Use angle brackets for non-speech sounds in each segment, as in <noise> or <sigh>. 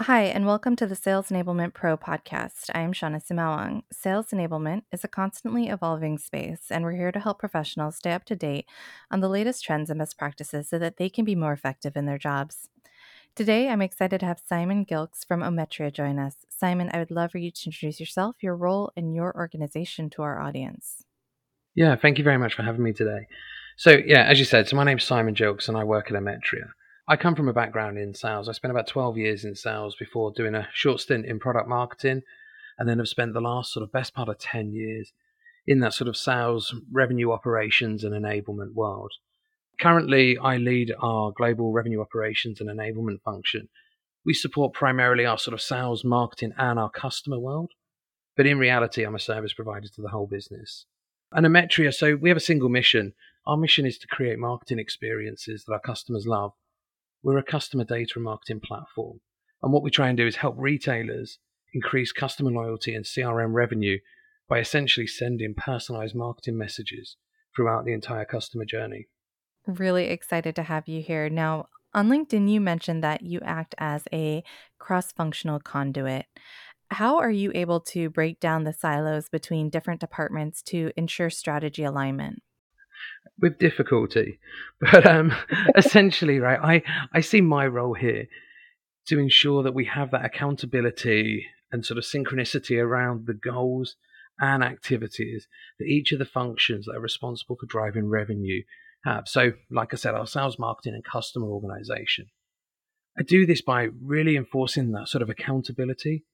Hi, and welcome to the Sales Enablement Pro podcast. I am Shawnna Sumaoang. Sales enablement is a constantly evolving space, and we're here to help professionals stay up to date on the latest trends and best practices so that they can be more effective in their jobs. Today, I'm excited to have Simon Gilks from Ometria join us. Simon, I would love for you to introduce yourself, your role, and your organization to our audience. Yeah, thank you very much for having me today. So, yeah, as you said, so my name's Simon Gilks, and I work at Ometria. I come from a background in sales. I spent about 12 years in sales before doing a short stint in product marketing, and then have spent the last sort of best part of 10 years in that sort of sales, revenue operations, and enablement world. Currently, I lead our global revenue operations and enablement function. We support primarily our sort of sales, marketing, and our customer world. But in reality, I'm a service provider to the whole business. And Ometria, so we have a single mission. Our mission is to create marketing experiences that our customers love we're a customer data and marketing platform. And what we try and do is help retailers increase customer loyalty and CRM revenue by essentially sending personalized marketing messages throughout the entire customer journey. Really excited to have you here. Now, on LinkedIn, you mentioned that you act as a cross functional conduit. How are you able to break down the silos between different departments to ensure strategy alignment? With difficulty. <laughs> But um, <laughs> essentially, right, I, I see my role here to ensure that we have that accountability and sort of synchronicity around the goals and activities that each of the functions that are responsible for driving revenue have. So, like I said, our sales, marketing, and customer organization. I do this by really enforcing that sort of accountability,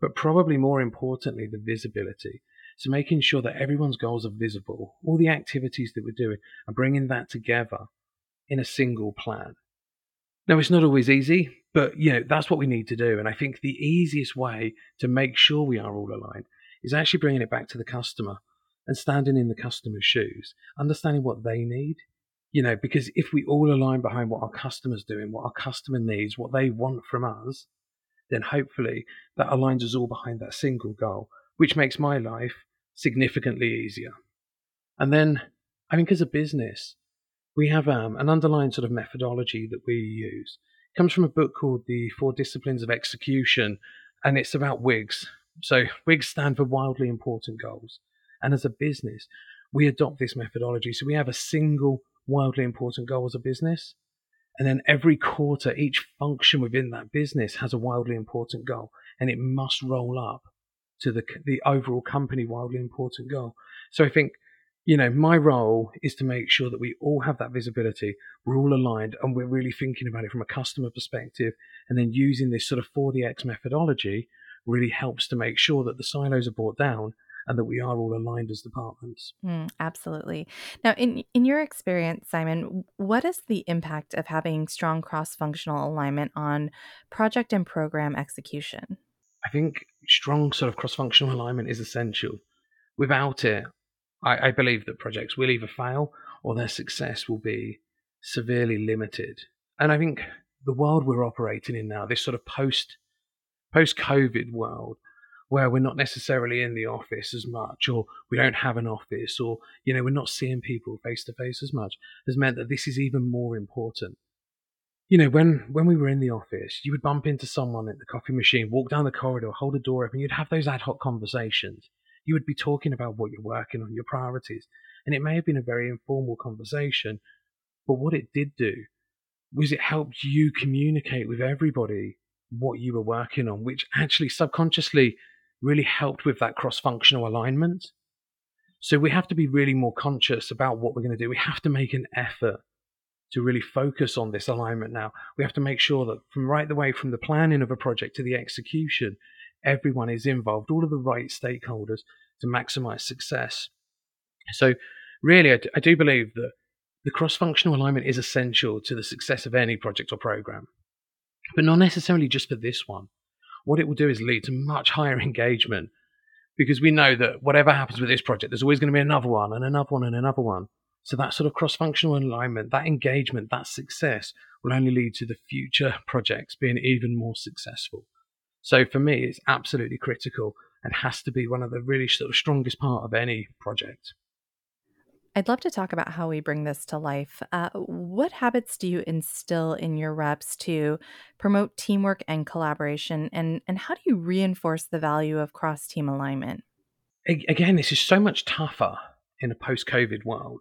but probably more importantly, the visibility. So making sure that everyone's goals are visible, all the activities that we're doing, and bringing that together in a single plan. Now, it's not always easy, but you know that's what we need to do. And I think the easiest way to make sure we are all aligned is actually bringing it back to the customer and standing in the customer's shoes, understanding what they need. You know, because if we all align behind what our customer's doing, what our customer needs, what they want from us, then hopefully that aligns us all behind that single goal, which makes my life significantly easier. And then I think as a business, we have um, an underlying sort of methodology that we use. It comes from a book called The Four Disciplines of Execution, and it's about WIGs. So WIGs stand for wildly important goals. And as a business, we adopt this methodology. So we have a single wildly important goal as a business. And then every quarter, each function within that business has a wildly important goal, and it must roll up to the the overall company wildly important goal. So I think you know my role is to make sure that we all have that visibility, we're all aligned, and we're really thinking about it from a customer perspective, and then using this sort of 4DX methodology really helps to make sure that the silos are brought down and that we are all aligned as departments. Mm, absolutely. Now, in in your experience, Simon, what is the impact of having strong cross-functional alignment on project and program execution? I think strong sort of cross-functional alignment is essential. Without it, I, I believe that projects will either fail or their success will be severely limited. And I think the world we're operating in now, this sort of post post COVID world, where we're not necessarily in the office as much, or we don't have an office, or you know we're not seeing people face to face as much, has meant that this is even more important you know, when when we were in the office, you would bump into someone at the coffee machine, walk down the corridor, hold a door open, you'd have those ad hoc conversations. You would be talking about what you're working on, your priorities. And it may have been a very informal conversation, but what it did do was it helped you communicate with everybody what you were working on, which actually subconsciously really helped with that cross functional alignment. So we have to be really more conscious about what we're going to do. We have to make an effort to really focus on this alignment now. We have to make sure that from right the way from the planning of a project to the execution, everyone is involved, all of the right stakeholders to maximize success. So, really, I, I do believe that the cross functional alignment is essential to the success of any project or program, but not necessarily just for this one. What it will do is lead to much higher <laughs> engagement because we know that whatever happens with this project, there's always going to be another one and another one and another one. So that sort of cross-functional alignment, that engagement, that success will only lead to the future projects being even more successful. So for me, it's absolutely critical and has to be one of the really sort of strongest part of any project. I'd love to talk about how we bring this to life. Uh, what habits do you instill in your reps to promote teamwork and collaboration? And, and how do you reinforce the value of cross team alignment? Again, this is so much tougher in a post COVID world.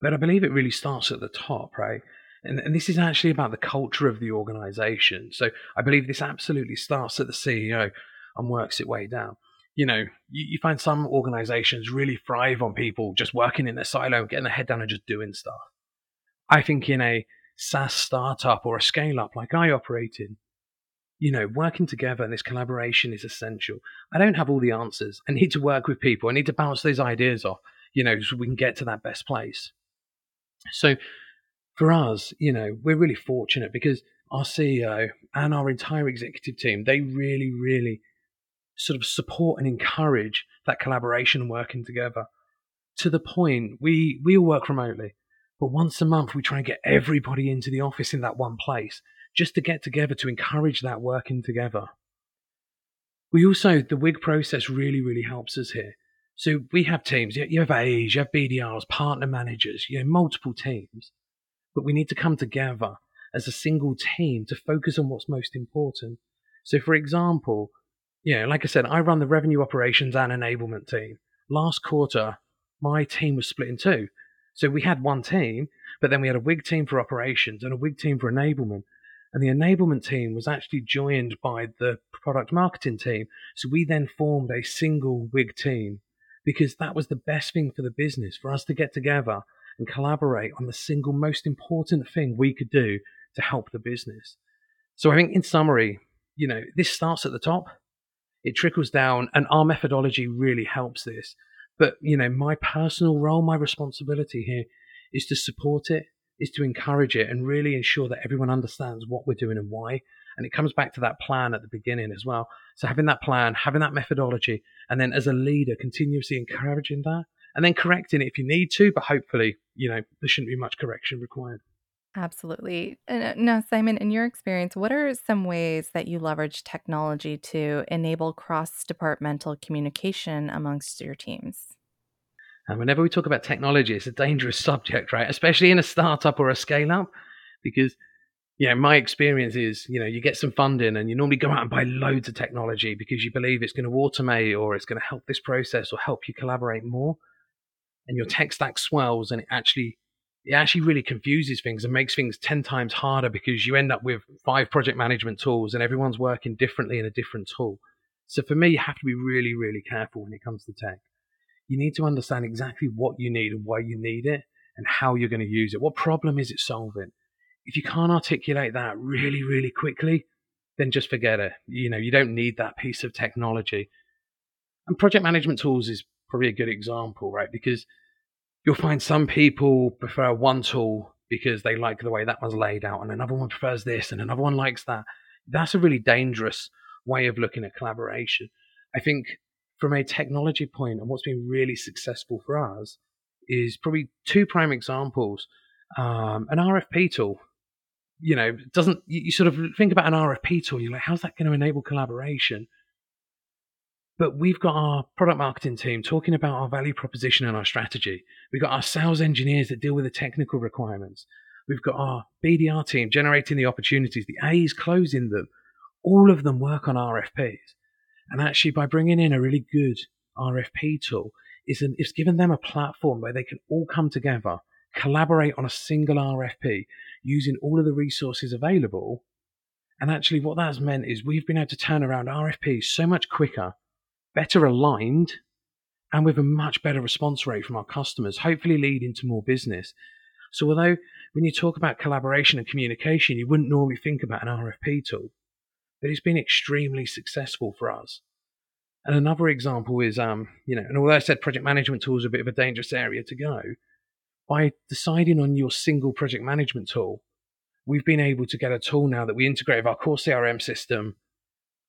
But I believe it really starts at the top, right? And, and, this is actually about the culture of the organization. So I believe this absolutely starts at the CEO and works its way down you know, you, you, find some organizations really thrive on people just working in their silo, getting their head down and just doing stuff. I think in a SaaS startup or a scale up like I operate in, you know, working together and this collaboration is essential. I don't have all the answers. I need to work with people. I need to bounce those ideas off, you know, so we can get to that best place. So for us, you know, we're really fortunate because our CEO and our entire executive team, they really, really sort of support and encourage that collaboration and working together to the point we we all work remotely but once a month we try and get everybody into the office in that one place just to get together to encourage that working together. We also the wig process really really helps us here so we have teams you have AEs, you have bdrs partner managers you know multiple teams but we need to come together as a single team to focus on what's most important so for example yeah, like I said, I run the revenue operations and enablement team. Last quarter, my team was split in two. So we had one team, but then we had a wig team for operations and a wig team for enablement. And the enablement team was actually joined by the product marketing team. So we then formed a single wig team because that was the best thing for the business for us to get together and collaborate on the single most important thing we could do to help the business. So I think in summary, you know, this starts at the top it trickles down, and our methodology really helps this. But you know, my personal role, my responsibility here is to support it, is to encourage it, and really ensure that everyone understands what we're doing and why. And it comes back to that plan at the beginning as well. So having that plan, having that methodology, and then as a leader, continuously encouraging that, and then correcting it if you need to. But hopefully, you know, there shouldn't be much correction required. Absolutely. And uh, now, Simon, in your experience, what are some ways that you leverage technology to enable cross departmental communication amongst your teams? And whenever we talk about technology, it's a dangerous <laughs> subject, right? Especially in a startup or a scale up, because you know, my experience is, you know, you get some funding and you normally go out and buy loads of technology because you believe it's going to automate or it's going to help this process or help you collaborate more. And your tech stack swells and it actually it actually really confuses things and makes things 10 times harder because you end up with five project management tools and everyone's working differently in a different tool. So for me, you have to be really, really careful when it comes to tech. You need to understand exactly what you need and why you need it and how you're going to use it. What problem is it solving? If you can't articulate that really, really quickly, then just forget it. You know, you don't need that piece of technology. And project management tools is probably a good example, right? Because you'll find some people prefer one tool because they like the way that one's laid out, and another one prefers this, and another one likes that. That's a really dangerous way of looking at collaboration. I think from a technology point, and what's been really successful for us is probably two prime examples. Um, an RFP tool, you know, doesn't you, sort of think about an RFP tool, you're like, how's that going to enable collaboration? But we've got our product marketing team talking about our value proposition and our strategy. We've got our sales engineers that deal with the technical requirements. We've got our BDR team generating the opportunities, the AEs closing them. All of them work on RFPs. And actually, by bringing in a really good RFP tool, an, it's given them a platform where they can all come together, collaborate on a single RFP using all of the resources available. And actually, what that's meant is we've been able to turn around RFPs so much quicker better aligned and with a much better response rate from our customers, hopefully leading to more business. So, although when you talk about collaboration and communication, you wouldn't normally think about an RFP tool, but it's been extremely successful for us. And another example is, um, you know, and although I said project management tools are a bit of a dangerous area to go, by deciding on your single project management tool, we've been able to get a tool now that we integrate with our core CRM system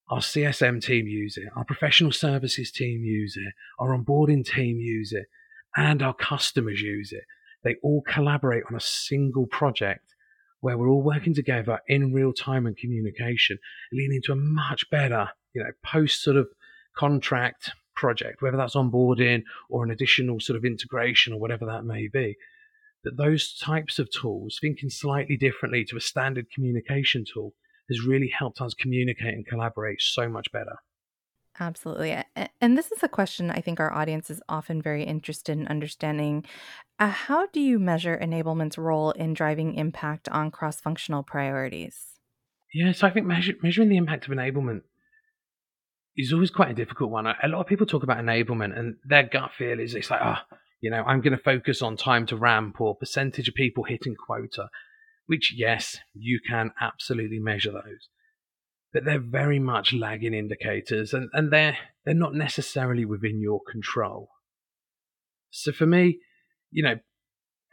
our CSM team use it, our professional services team use it, our onboarding team use it, and our customers use it. They all collaborate on a single project where we're all working together in real time and communication, leading to a much better, you know, post sort of contract project, whether that's onboarding or an additional sort of integration or whatever that may be, that those types of tools, thinking slightly differently to a standard communication tool, has really helped us communicate and collaborate so much better. Absolutely. And this is a question I think our audience is often very interested in understanding. Uh, how do you measure enablement's role in driving impact on cross functional priorities? Yeah, so I think measure, measuring the impact of enablement is always quite a difficult one. A lot of people talk about enablement and their gut feel is it's like, ah, oh, you know, I'm going to focus on time to ramp or percentage of people hitting quota, which, yes, you can absolutely measure those. But they're very much lagging indicators and, and they're, they're not necessarily within your control. So for me, you know,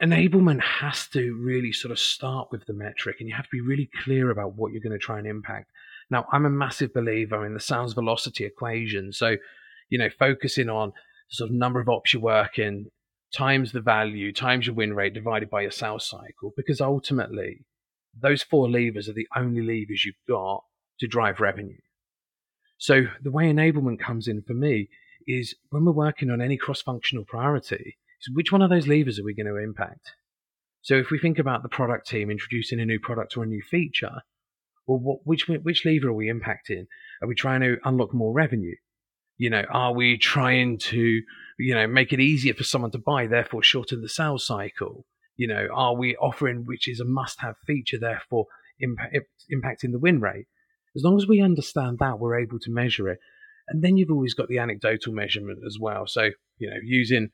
enablement has to really sort of start with the metric and you have to be really clear about what you're going to try and impact. Now, I'm a massive believer in the sales velocity equation. So, you know, focusing on sort of number of ops you're working times the value times your win rate divided by your sales cycle, because ultimately those four levers are the only levers you've got to drive revenue. So the way enablement comes in for me is when we're working on any cross-functional priority, so which one of those levers are we going to impact? So if we think about the product team introducing a new product or a new feature, well, what, which which lever are we impacting? Are we trying to unlock more revenue? You know, are we trying to you know make it easier for someone to buy, therefore shorten the sales cycle? You know, are we offering which is a must-have feature, therefore impact, impacting the win rate? As long as we understand that, we're able to measure it. And then you've always got the anecdotal measurement as well. So, you know, using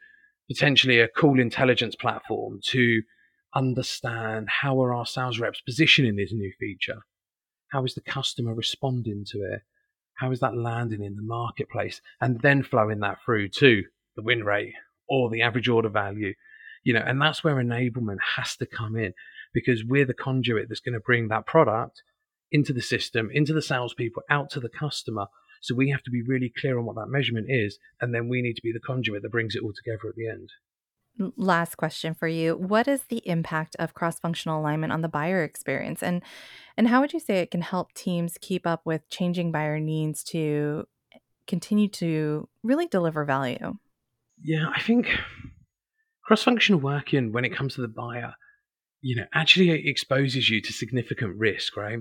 potentially a call intelligence platform to understand how are our sales reps positioning this new feature? How is the customer responding to it? How is that landing in the marketplace? And then flowing that through to the win rate or the average order value. You know, and that's where enablement has to come in because we're the conduit that's going to bring that product into the system, into the salespeople, out to the customer so we have to be really clear on what that measurement is, and then we need to be the conduit that brings it all together at the end. Last question for you. What is the impact of cross-functional alignment on the buyer experience and and how would you say it can help teams keep up with changing buyer needs to eh, continue to really deliver value? Yeah, I think cross-functional working when it comes to the buyer, you know, actually eh, exposes you to significant risk, right?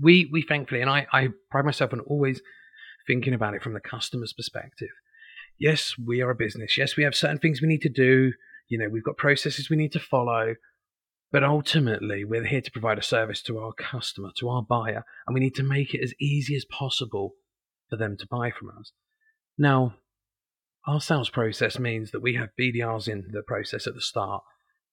we we thankfully, and I, I pride myself on always thinking about it from the customer's perspective. Yes, we are a business. Yes, we have certain things we need to do. You know, we've got processes we need to follow. But ultimately, we're here to provide a service to our customer, to our buyer, and we need to make it as easy as possible for them to buy from us. Now, our sales process means that we have BDRs in the process at the start.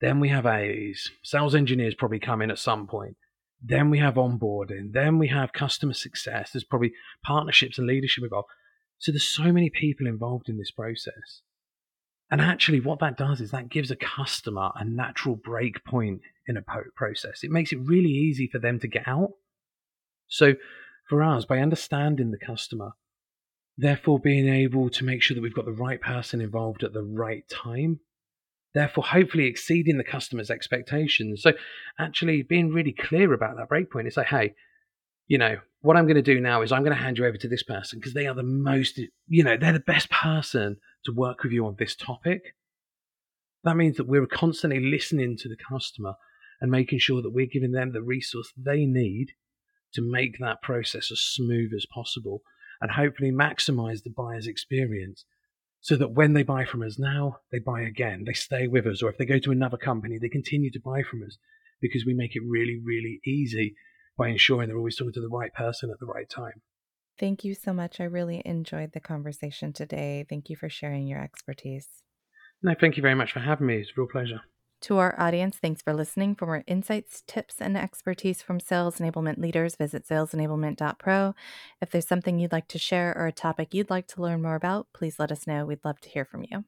Then we have AEs. Sales engineers probably come in at some point. Then we have onboarding. Then we have customer success. There's probably partnerships and leadership involved. So there's so many people involved in this process. And actually, what that does is that gives a customer a natural break point in a process. It makes it really easy for them to get out. So, for us, by understanding the customer, therefore being able to make sure that we've got the right person involved at the right time, therefore hopefully exceeding the customer's expectations. So actually being really clear about that breakpoint is like, hey, you know, what I'm going to do now is I'm going to hand you over to this person because they are the most, you know, they're the best person to work with you on this topic. That means that we're constantly listening to the customer and making sure that we're giving them the resource they need to make that process as smooth as possible and hopefully maximize the buyer's experience so that when they buy from us now, they buy again, they stay with us, or if they go to another company, they continue to buy from us because we make it really, really easy by ensuring they're always talking to the right person at the right time. Thank you so much. I really enjoyed the conversation today. Thank you for sharing your expertise. No, thank you very much for having me. It's a real pleasure. To our audience, thanks for listening. For more insights, tips, and expertise from sales enablement leaders, visit salesenablement.pro. If there's something you'd like to share or a topic you'd like to learn more about, please let us know. We'd love to hear from you.